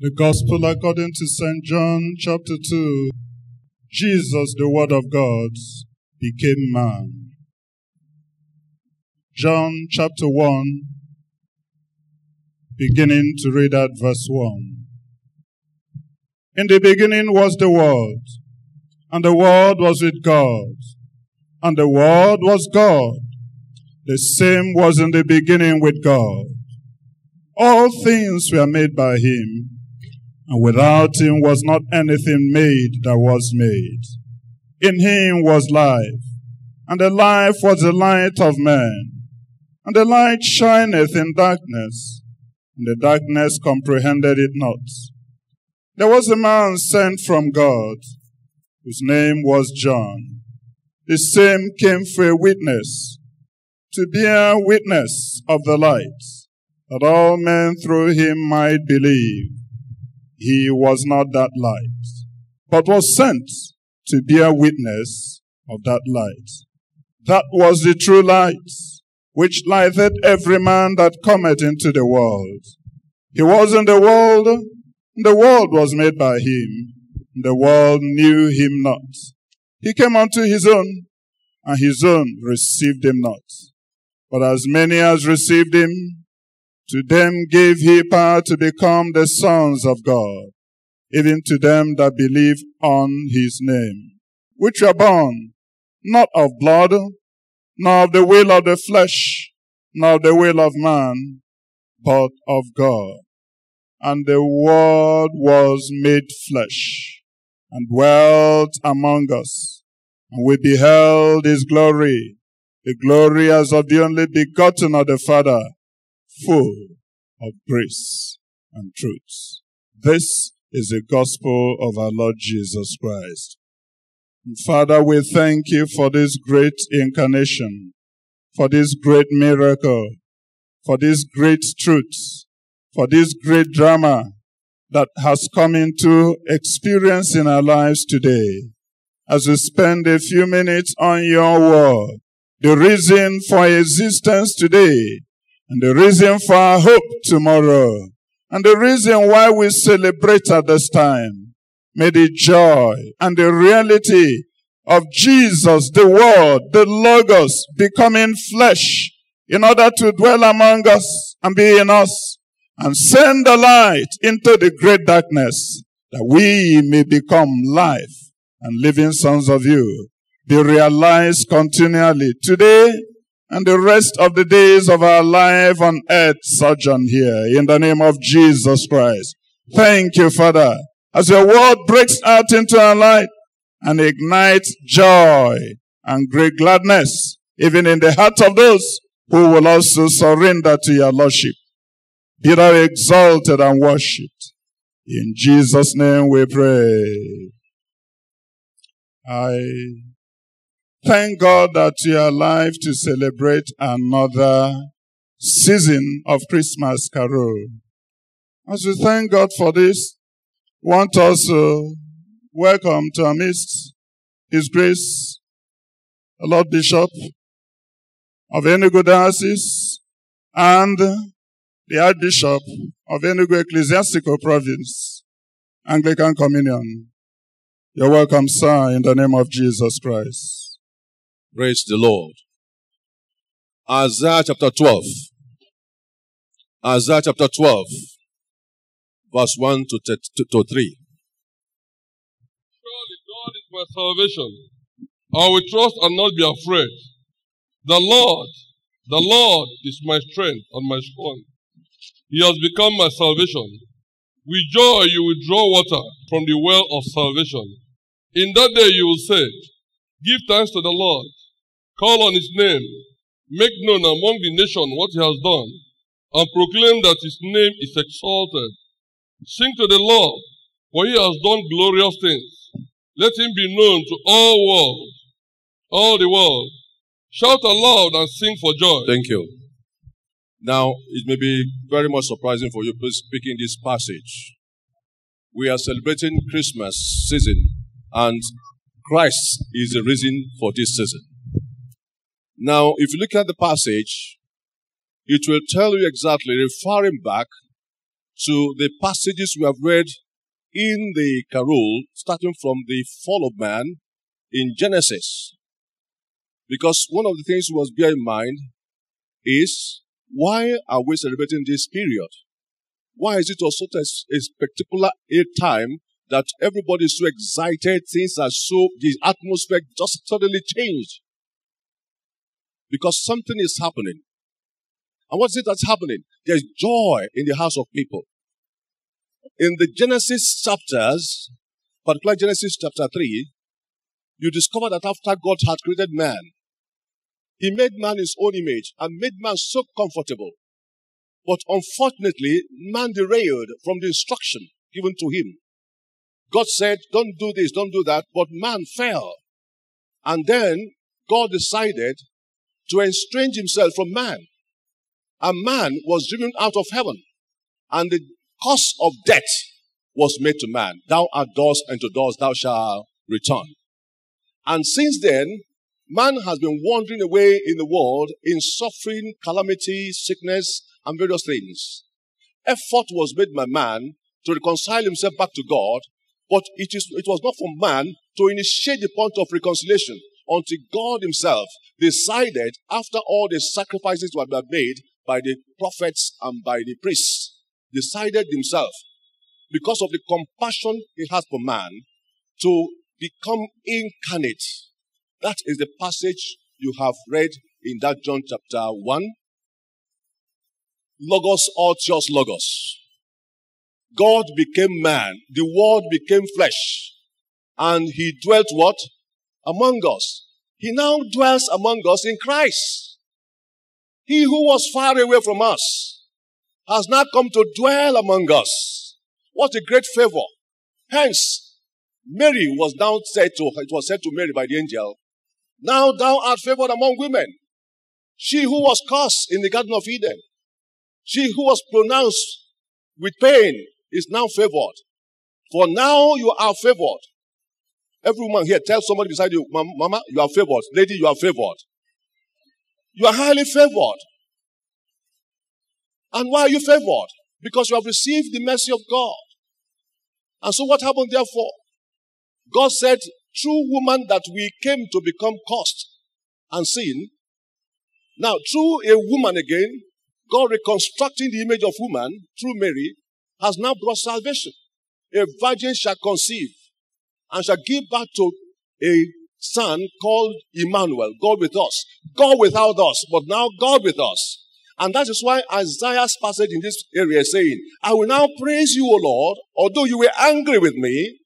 The Gospel according to St. John chapter 2. Jesus, the Word of God, became man. John chapter 1, beginning to read at verse 1. In the beginning was the Word, and the Word was with God, and the Word was God. The same was in the beginning with God. All things were made by him, and without him was not anything made that was made. In him was life, and the life was the light of men. And the light shineth in darkness, and the darkness comprehended it not. There was a man sent from God, whose name was John. The same came for a witness, to bear witness of the light, that all men through him might believe. He was not that light, but was sent to bear witness of that light. That was the true light, which lighteth every man that cometh into the world. He was in the world, and the world was made by him, and the world knew him not. He came unto his own, and his own received him not. But as many as received him, to them gave he power to become the sons of God, even to them that believe on his name, which were born not of blood, nor of the will of the flesh, nor of the will of man, but of God. And the Word was made flesh, and dwelt among us, and we beheld his glory, the glory as of the only begotten of the Father, full of grace and truth. This is the gospel of our Lord Jesus Christ. Father, we thank you for this great incarnation, for this great miracle, for this great truth, for this great drama that has come into experience in our lives today. As we spend a few minutes on your word, the reason for existence today, and the reason for our hope tomorrow, and the reason why we celebrate at this time. May the joy and the reality of Jesus, the Word, the Logos, becoming flesh in order to dwell among us and be in us and send the light into the great darkness that we may become life and living sons of you be realized continually today and the rest of the days of our life on earth sojourn here in the name of Jesus Christ. Thank you, Father, as your word breaks out into our light and ignites joy and great gladness, even in the heart of those who will also surrender to your Lordship. Be thou exalted and worshipped. In Jesus' name we pray. I Thank God that you are alive to celebrate another season of Christmas carol. As we thank God for this, want us to welcome to our midst His Grace, the Lord Bishop of Enugu Diocese and the Archbishop of Enugu Ecclesiastical Province, Anglican Communion. You're welcome, sir, in the name of Jesus Christ. Praise the Lord. Isaiah chapter 12. Isaiah chapter 12, verse 1 to, to, to 3. Surely God is my salvation. I will trust and not be afraid. The Lord, the Lord is my strength and my song. He has become my salvation. With joy you will draw water from the well of salvation. In that day you will say, Give thanks to the Lord Call on his name. Make known among the nation what he has done, and proclaim that his name is exalted. Sing to the Lord, for he has done glorious things. Let him be known to all world, all the world. Shout aloud and sing for joy. Thank you. Now, it may be very much surprising for you speaking this passage. We are celebrating Christmas season, and Christ is the reason for this season. Now, if you look at the passage, it will tell you exactly, referring back to the passages we have read in the Carol, starting from the fall of man in Genesis. Because one of the things we must bear in mind is why are we celebrating this period? Why is it also a, a particular time that everybody is so excited, things are so, the atmosphere just suddenly changed? Because something is happening. And what is it that's happening? There's joy in the house of people. In the Genesis chapters, particularly Genesis chapter 3, you discover that after God had created man, he made man his own image and made man so comfortable. But unfortunately, man derailed from the instruction given to him. God said, don't do this, don't do that, but man fell. And then God decided to estrange himself from man. And man was driven out of heaven. And the cause of death was made to man. Thou art dust, and to dust thou shalt return. And since then, man has been wandering away in the world in suffering, calamity, sickness, and various things. Effort was made by man to reconcile himself back to God, but it, is, it was not for man to initiate the point of reconciliation until God himself decided after all the sacrifices were made by the prophets and by the priests, decided himself, because of the compassion he has for man, to become incarnate. That is the passage you have read in that John chapter 1. Logos Ortios Logos. God became man. The word became flesh. And he dwelt what? Among us. He now dwells among us in Christ. He who was far away from us has now come to dwell among us. What a great favor. Hence, Mary was now said to, it was said to Mary by the angel, Now thou art favored among women. She who was cursed in the Garden of Eden, she who was pronounced with pain is now favored. For now you are favored. Every woman here, tell somebody beside you, Mama, you are favored. Lady, you are favored. You are highly favored. And why are you favored? Because you have received the mercy of God. And so what happened therefore? God said, through woman that we came to become cursed and sin. Now, through a woman again, God reconstructing the image of woman through Mary has now brought salvation. A virgin shall conceive and shall give birth to a son called Emmanuel, God with us. God without us, but now God with us. And that is why Isaiah's passage in this area is saying, I will now praise you, O Lord, although you were angry with me.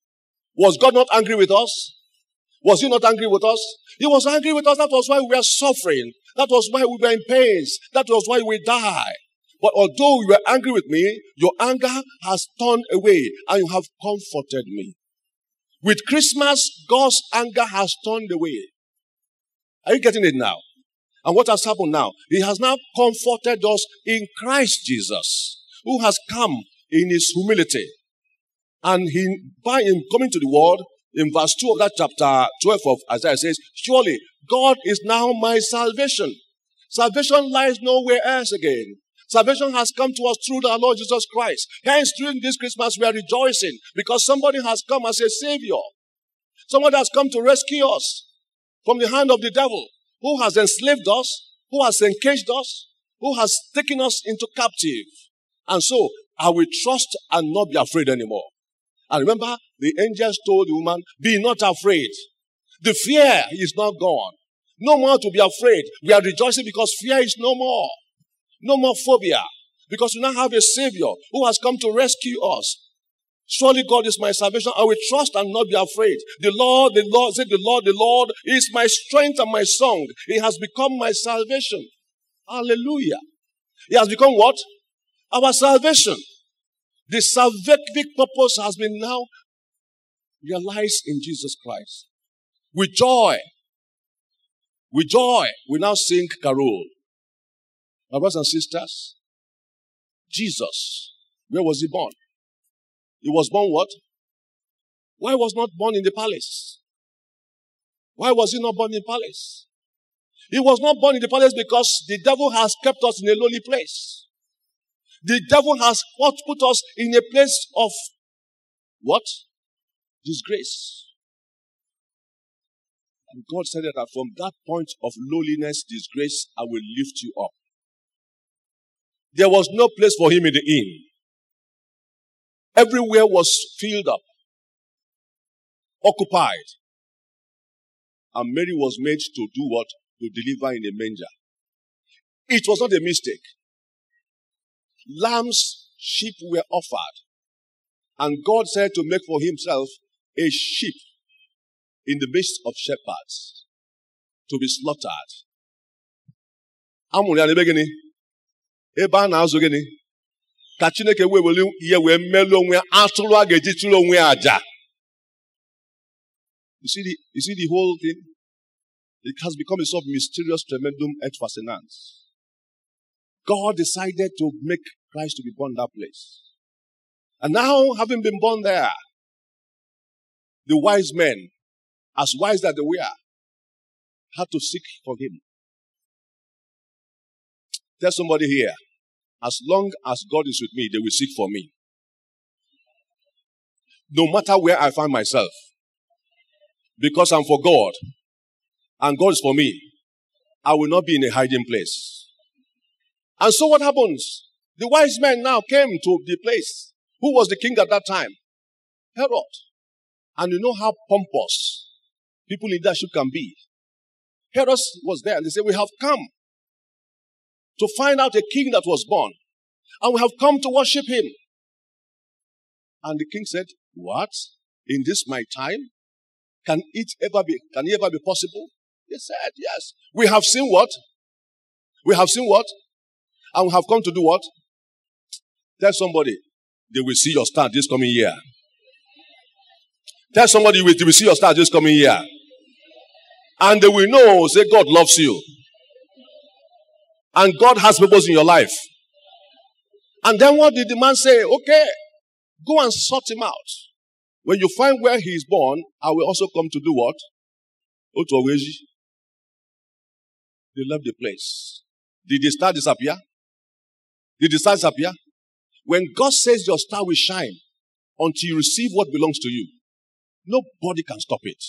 Was God not angry with us? Was he not angry with us? He was angry with us. That was why we were suffering. That was why we were in pains. That was why we died. But although you were angry with me, your anger has turned away and you have comforted me. With Christmas, God's anger has turned away. Are you getting it now? And what has happened now? He has now comforted us in Christ Jesus, who has come in his humility. And he, by him coming to the world, in verse 2 of that chapter 12 of Isaiah says, Surely God is now my salvation. Salvation lies nowhere else again. Salvation has come to us through our Lord Jesus Christ. Hence, during this Christmas, we are rejoicing because somebody has come as a savior. Someone has come to rescue us from the hand of the devil who has enslaved us, who has encaged us, who has taken us into captive. And so, I will trust and not be afraid anymore. And remember, the angels told the woman, be not afraid. The fear is not gone. No more to be afraid. We are rejoicing because fear is no more. No more phobia. Because we now have a Savior who has come to rescue us. Surely God is my salvation. I will trust and not be afraid. The Lord, the Lord, say the Lord, the Lord is my strength and my song. He has become my salvation. Hallelujah. He has become what? Our salvation. The salvific purpose has been now realized in Jesus Christ. With joy. With joy, we now sing carol. My brothers and sisters, Jesus, where was he born? He was born what? Why was not born in the palace? Why was he not born in the palace? He was not born in the palace because the devil has kept us in a lonely place. The devil has put us in a place of what? Disgrace. And God said that from that point of lowliness, disgrace, I will lift you up. There was no place for him in the inn. Everywhere was filled up, occupied. And Mary was made to do what? To deliver in a manger. It was not a mistake. Lambs, sheep were offered. And God said to make for himself a sheep in the midst of shepherds to be slaughtered. N'ebe gịnị? Ebe a na-azụ gịnị? Ka Chineke wee were ihe wee onwe ya atụrụ a ga-eji chụrụ onwe ya aja. You see the, you see the whole thing? It has become a sort of mysterium tremendum et fascinans. God decided to make Christ to be born that place. And now, having been born there, the wise men, as wise that they were, had to seek for him. Tell somebody here, as long as God is with me, they will seek for me. No matter where I find myself, because I'm for God and God is for me, I will not be in a hiding place. And so what happens? The wise men now came to the place. Who was the king at that time? Herod. And you know how pompous people in leadership can be. Herod was there and they said, We have come to find out a king that was born. And we have come to worship him. And the king said, What? In this my time? Can it ever be, can it ever be possible? He said, Yes. We have seen what? We have seen what? And we have come to do what? Tell somebody, they will see your star this coming year. Tell somebody, they will see your star this coming year. And they will know, say, God loves you. And God has purpose in your life. And then what did the man say? Okay, go and sort him out. When you find where he is born, I will also come to do what? Otuaweji. They left the place. Did the star disappear? Did the star disappear? When God says your star will shine until you receive what belongs to you, nobody can stop it.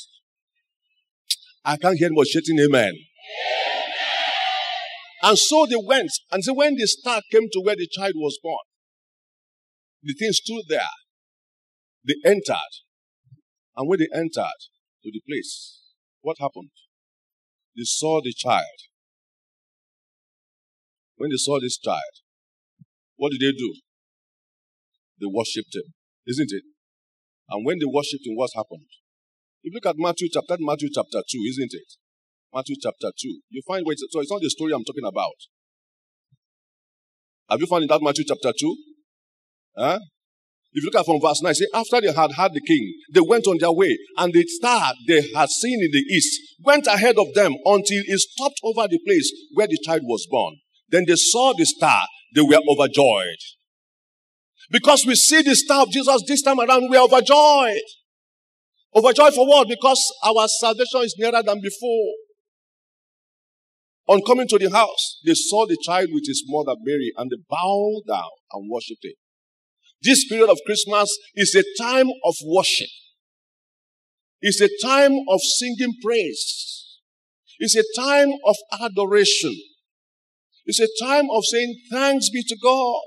I can't hear more shouting amen. And so they went. And so when the star came to where the child was born, the thing stood there. They entered. And when they entered to the place, what happened? They saw the child. When they saw this child, what did they do? They worshipped him, isn't it? And when they worshipped him, what happened? If you look at Matthew chapter, Matthew chapter 2, isn't it? Matthew chapter 2. You find where it's, so it's not the story I'm talking about. Have you found in that Matthew chapter 2? Huh? If you look at from verse 9, say, after they had had the king, they went on their way, and the star they had seen in the east went ahead of them until it stopped over the place where the child was born. Then they saw the star, they were overjoyed. Because we see the star of Jesus this time around, we are overjoyed. Overjoyed for what? Because our salvation is nearer than before. On coming to the house, they saw the child with his mother Mary and they bowed down and worshipped him. This period of Christmas is a time of worship. It's a time of singing praise. It's a time of adoration. It's a time of saying thanks be to God.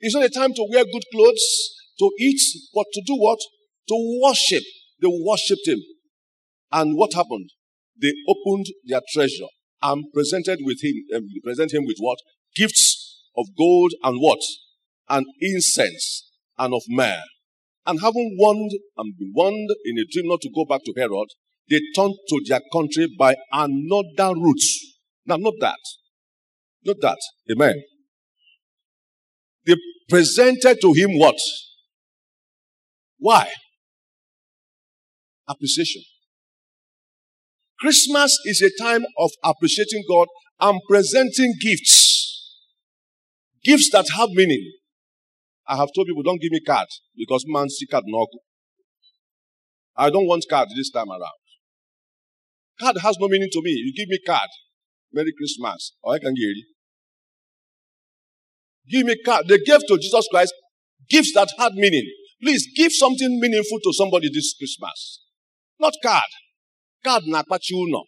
It's not a time to wear good clothes, to eat, but to do what? To worship. They worshipped him. And what happened? They opened their treasure and presented with him, uh, present him with what? Gifts of gold and what? And incense and of myrrh. And having warned and been warned in a dream not to go back to Herod, they turned to their country by another route. Now, not that. Not that. Amen. They presented to him what? Why? Appreciation. Christmas is a time of appreciating God and presenting gifts. Gifts that have meaning. I have told people, don't give me card because man see card no. I don't want card this time around. Card has no meaning to me. You give me card. Merry Christmas. Or I can give you. Give me card. They gave to Jesus Christ gifts that had meaning. Please give something meaningful to somebody this Christmas. Not card. Card na akpachi ụlọ.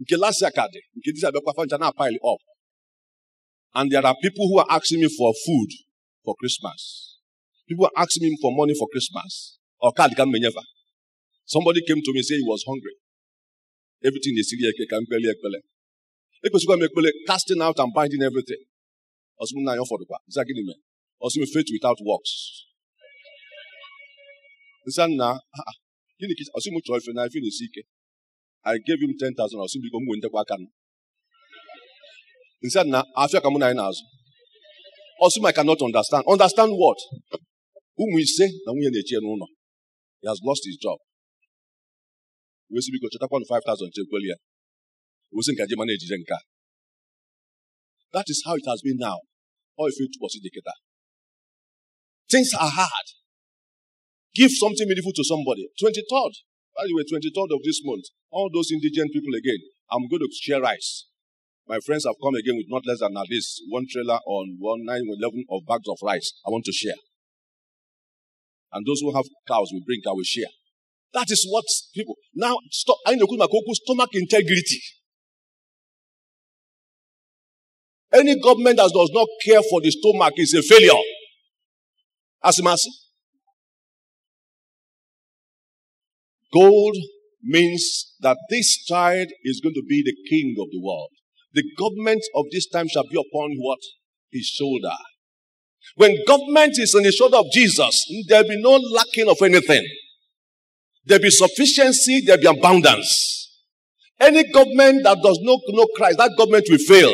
Nke year card. Nke this abịakwa fancha na pile up. And there are people who are asking me for food for Christmas. People are asking me for money for Christmas. Or card can never. Somebody came to me said he was hungry. Everything is here, can belly ekpele. Ekwesịkwa m ekpele casting out and binding everything. Ọsị m na ya ụfọdụ kwa. Nsa gịnị mee? Ọsị m faith without works. Nsa nna gịnị ka ọ sị m chọrọ ife na ife na-esi ike. I gave him 10,000 ọ sị m biko m nwee ndekwa aka m. Nsa nna afịa ka mụ na anyị na-azụ. Ọsị m I cannot understand. Understand? Ụmụ ise na nwunye na-echi ya n'ụlọ. He has lost his job. Wee sị biko chetakwanụ 5,000 chekweli ya. Wee sị nke je mana ejije nke a. That is how it has been now. Or if it was indicator. Things are hard. Give something meaningful to somebody. 23rd. By the way, 23rd of this month, all those indigent people again, I'm going to share rice. My friends have come again with not less than at least one trailer on one nine eleven of bags of rice. I want to share. And those who have cows will bring, I will share. That is what people now stop. I know my stomach integrity. Any government that does not care for the stomach is a failure. As Asimasi. Gold means that this child is going to be the king of the world. The government of this time shall be upon what? His shoulder. When government is on the shoulder of Jesus, there'll be no lacking of anything. There'll be sufficiency, there'll be abundance. Any government that does not know Christ, that government will fail.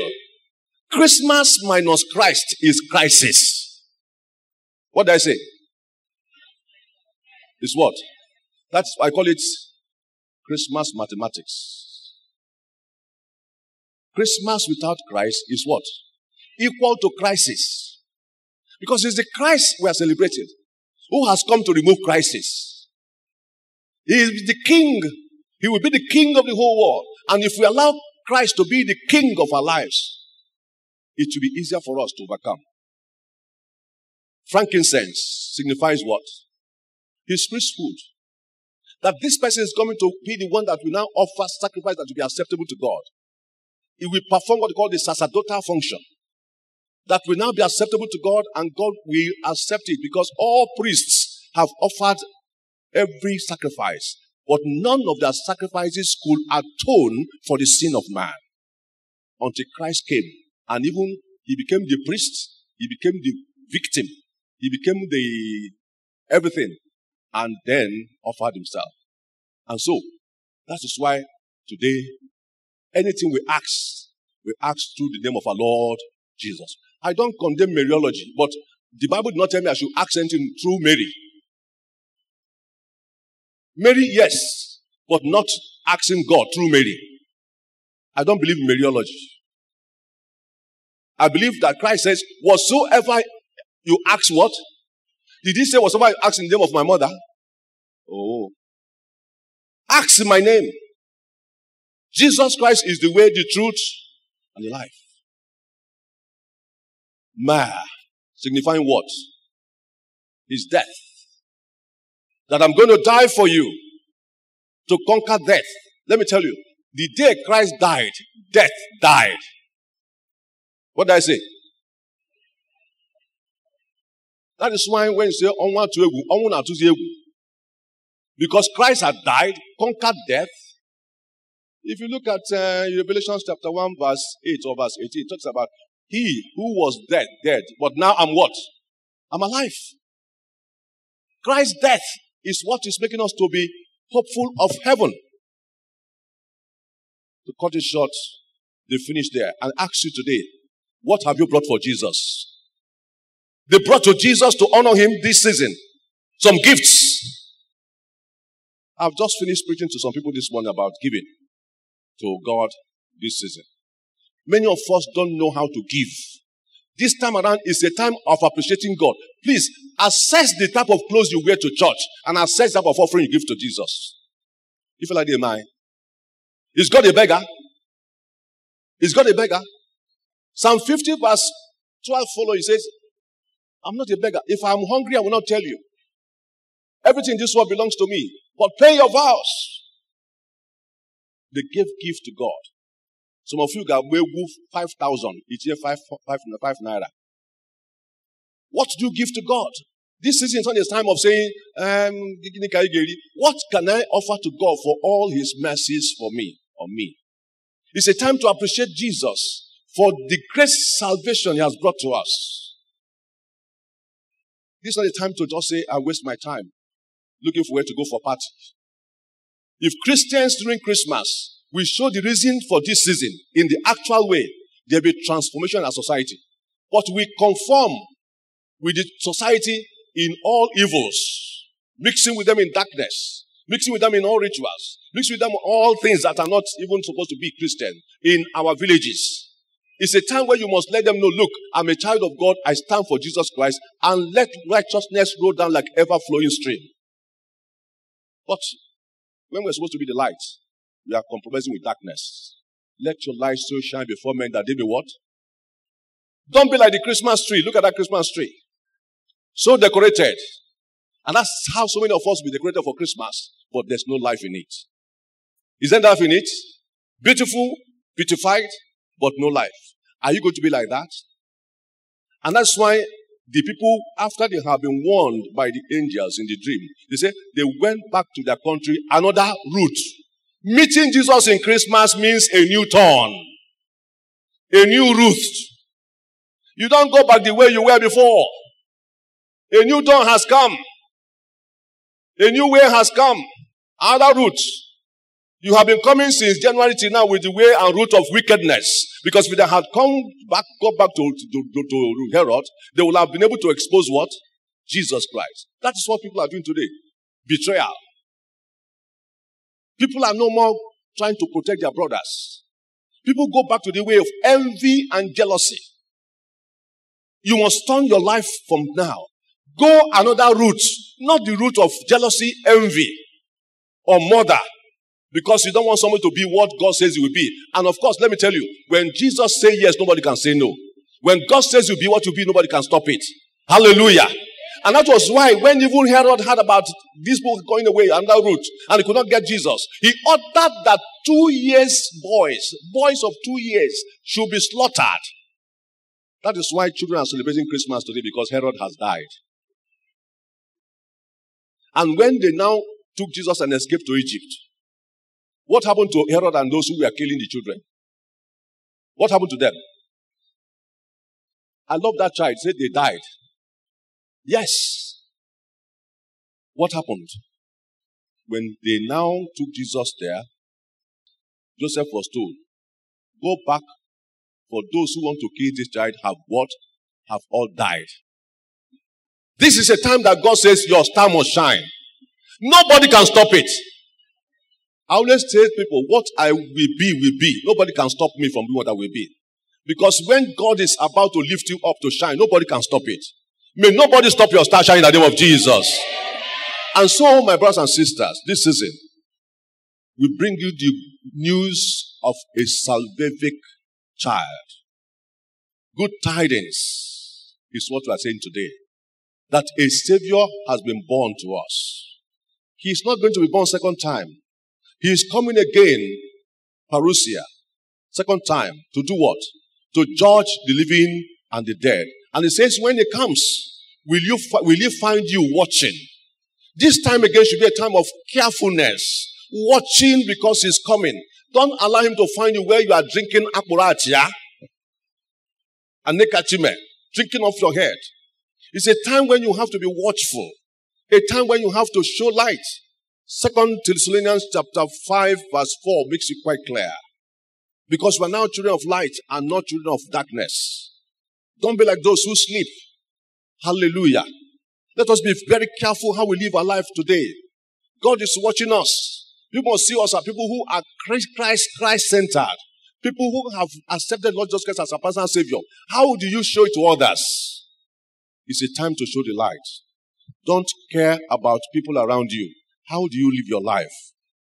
Christmas minus Christ is crisis. What did I say? Is what? That's why I call it Christmas mathematics. Christmas without Christ is what? Equal to crisis. Because it's the Christ we are celebrating who has come to remove crisis. He is the king. He will be the king of the whole world. And if we allow Christ to be the king of our lives, it will be easier for us to overcome. Frankincense signifies what? His priesthood. That this person is coming to be the one that will now offer sacrifice that will be acceptable to God. He will perform what we call the sacerdotal function. That will now be acceptable to God and God will accept it because all priests have offered every sacrifice. But none of their sacrifices could atone for the sin of man until Christ came and even he became the priest, he became the victim, he became the everything, and then offered himself. And so, that is why today, anything we ask, we ask through the name of our Lord Jesus. I don't condemn Mariology, but the Bible did not tell me I should ask anything through Mary. Mary, yes, but not asking God through Mary. I don't believe in Mariology. I believe that Christ says, whatsoever you ask what? Did he say whatsoever you ask in the name of my mother? Oh. Ask in my name. Jesus Christ is the way, the truth, and the life. Myrrh, signifying what? His death. That I'm going to die for you to conquer death. Let me tell you, the day Christ died, death died. What did I say? That is why when you say egu, onwa to egu. Because Christ had died, conquered death. If you look at uh, Revelation chapter 1, verse 8 or verse 18, it talks about he who was dead, dead, but now I'm what? I'm alive. Christ's death is what is making us to be hopeful of heaven. To cut it short, they finish there and ask you today, what have you brought for Jesus? They brought to Jesus to honor him this season some gifts. I've just finished preaching to some people this morning about giving to God this season. Many of us don't know how to give. This time around is a time of appreciating God. Please assess the type of clothes you wear to church and assess the type of offering you give to Jesus. You like the mind, is God a beggar? Is God a beggar? Psalm 50 verse 12 follow. He says, I'm not a beggar. If I'm hungry, I will not tell you. Everything in this world belongs to me. But pay your vows. They gave gift to God. Some of you got way wolf 5,000. Each year, five, five, five naira. What do you give to God? This season is not a time of saying, um, what can I offer to God for all his mercies for me or me? It's a time to appreciate Jesus for the great salvation he has brought to us. This is not a time to just say, I waste my time looking for where to go for party. If Christians during Christmas we show the reason for this season in the actual way, there'll be transformation in our society. But we conform with the society in all evils, mixing with them in darkness, mixing with them in all rituals, mixing with them all things that are not even supposed to be Christian in our villages. It's a time where you must let them know, look, I'm a child of God. I stand for Jesus Christ and let righteousness roll down like ever flowing stream. But when we're supposed to be the light, we are compromising with darkness. Let your light so shine before men that they be what? Don't be like the Christmas tree. Look at that Christmas tree. So decorated. And that's how so many of us be decorated for Christmas, but there's no life in it. Isn't life in it? Beautiful, beautified, but no life. Are you going to be like that? And that's why the people, after they have been warned by the angels in the dream, they say they went back to their country another route. Meeting Jesus in Christmas means a new turn, a new route. You don't go back the way you were before. A new dawn has come. A new way has come. Other routes. You have been coming since January till now with the way and route of wickedness. Because if they had come back, go back to, to, to, to Herod, they would have been able to expose what? Jesus Christ. That is what people are doing today. Betrayal. People are no more trying to protect their brothers. People go back to the way of envy and jealousy. You must turn your life from now. Go another route, not the route of jealousy, envy, or murder, because you don't want someone to be what God says you will be. And of course, let me tell you, when Jesus says yes, nobody can say no. When God says you'll be what you will be, nobody can stop it. Hallelujah. And that was why when even Herod heard about this people going away another route and he could not get Jesus, he ordered that two years boys, boys of two years, should be slaughtered. That is why children are celebrating Christmas today because Herod has died. And when they now took Jesus and escaped to Egypt, what happened to Herod and those who were killing the children? What happened to them? I love that child. Said they died. Yes. What happened? When they now took Jesus there, Joseph was told, Go back, for those who want to kill this child have what? Have all died. This is a time that God says your star must shine. Nobody can stop it. I always tell people, what I will be, will be. Nobody can stop me from being what I will be. Because when God is about to lift you up to shine, nobody can stop it. May nobody stop your star shining in the name of Jesus. And so, my brothers and sisters, this season, we bring you the news of a salvific child. Good tidings is what we are saying today. That a savior has been born to us. He is not going to be born second time. He is coming again, parousia, second time, to do what? To judge the living and the dead. And he says, when he comes, will you, will he find you watching? This time again should be a time of carefulness, watching because he's coming. Don't allow him to find you where you are drinking apuratia and nekachime, drinking off your head. It's a time when you have to be watchful, a time when you have to show light. Second Thessalonians chapter 5 verse 4 makes it quite clear. Because we're now children of light and not children of darkness. Don't be like those who sleep. Hallelujah. Let us be very careful how we live our life today. God is watching us. People must see us as people who are Christ, Christ Christ centered. People who have accepted Lord Jesus Christ as a personal savior. How do you show it to others? It's a time to show the light. Don't care about people around you. How do you live your life?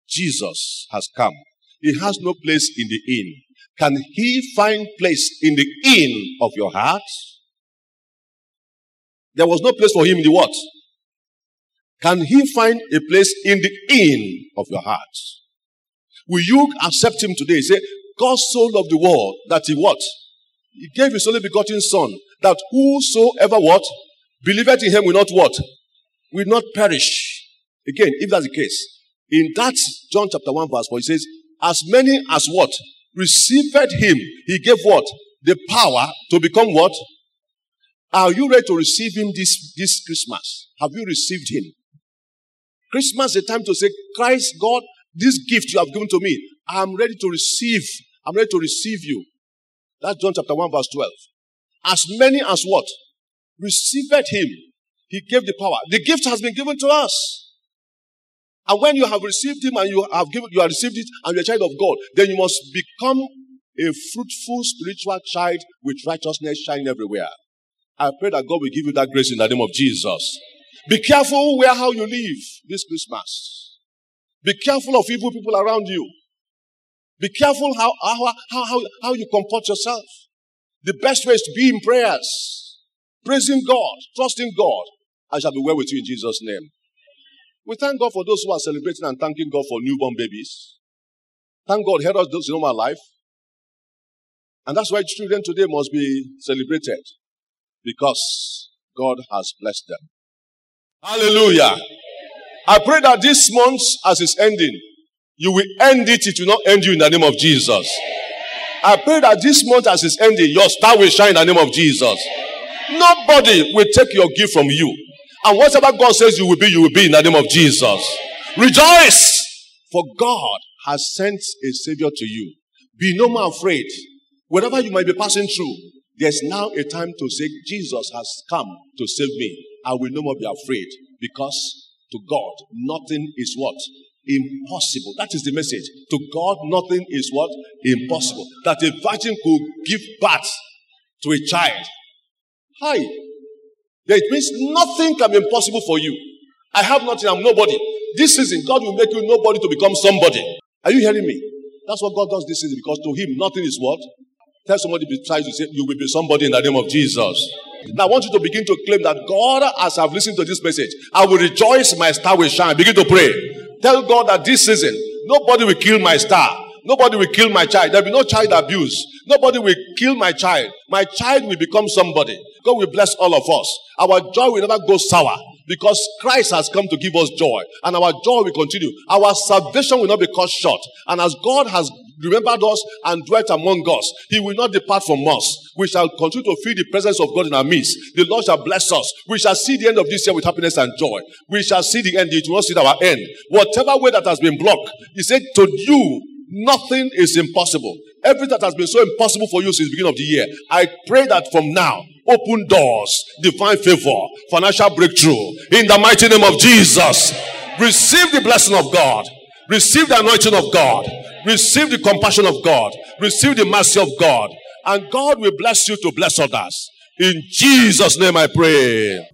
Jesus has come. He has no place in the inn. Can he find place in the inn of your heart? There was no place for him in the what? Can he find a place in the inn of your heart? Will you accept him today? Say, God so loved the world that he what? He gave his only begotten son that whosoever what? Believeth in him will not what? Will not perish. Again, if that's the case, in that John chapter 1 verse 4, he says, as many as what? Received him, he gave what? The power to become what? Are you ready to receive him this, this Christmas? Have you received him? Christmas is a time to say, Christ, God, this gift you have given to me, I'm ready to receive. I'm ready to receive you. That's John chapter 1, verse 12. As many as what? Received him. He gave the power. The gift has been given to us. And when you have received him and you have given, you have received it and you're a child of God, then you must become a fruitful spiritual child with righteousness shining everywhere. I pray that God will give you that grace in the name of Jesus. Be careful where how you live this Christmas. Be careful of evil people around you. Be careful how, how, how, how, you comport yourself. The best way is to be in prayers, praising God, trusting God. I shall be well with you in Jesus' name. We thank God for those who are celebrating and thanking God for newborn babies. Thank God, help us those in my life. And that's why children today must be celebrated because God has blessed them. Hallelujah. I pray that this month, as it's ending, you will end it, it will not end you in the name of Jesus. I pray that this month, as it's ending, your star will shine in the name of Jesus. Nobody will take your gift from you. And whatever God says you will be, you will be in the name of Jesus. Rejoice! For God has sent a Savior to you. Be no more afraid. Whatever you might be passing through, there's now a time to say, Jesus has come to save me. I will no more be afraid because to God, nothing is what? Impossible. That is the message. To God, nothing is what? Impossible. That a virgin could give birth to a child. Hi. That means nothing can be impossible for you. I have nothing, I'm nobody. This season, God will make you nobody to become somebody. Are you hearing me? That's what God does this season because to Him, nothing is what? Tell somebody besides you, say, you will be somebody in the name of Jesus. Now I want you to begin to claim that God, as I've listened to this message, I will rejoice, my star will shine. Begin to pray. Tell God that this season, nobody will kill my star. Nobody will kill my child. There'll be no child abuse. Nobody will kill my child. My child will become somebody. God will bless all of us. Our joy will never go sour because Christ has come to give us joy and our joy will continue. Our salvation will not be cut short. And as God has remembered us and dwelt among us, He will not depart from us. We shall continue to feel the presence of God in our midst. The Lord shall bless us. We shall see the end of this year with happiness and joy. We shall see the end. It will not see our end. Whatever way that has been blocked, He said to you, nothing is impossible. Everything that has been so impossible for you since the beginning of the year, I pray that from now, open doors, divine favor, financial breakthrough. In the mighty name of Jesus, receive the blessing of God, receive the anointing of God, receive the compassion of God, receive the mercy of God, and God will bless you to bless others. In Jesus' name I pray.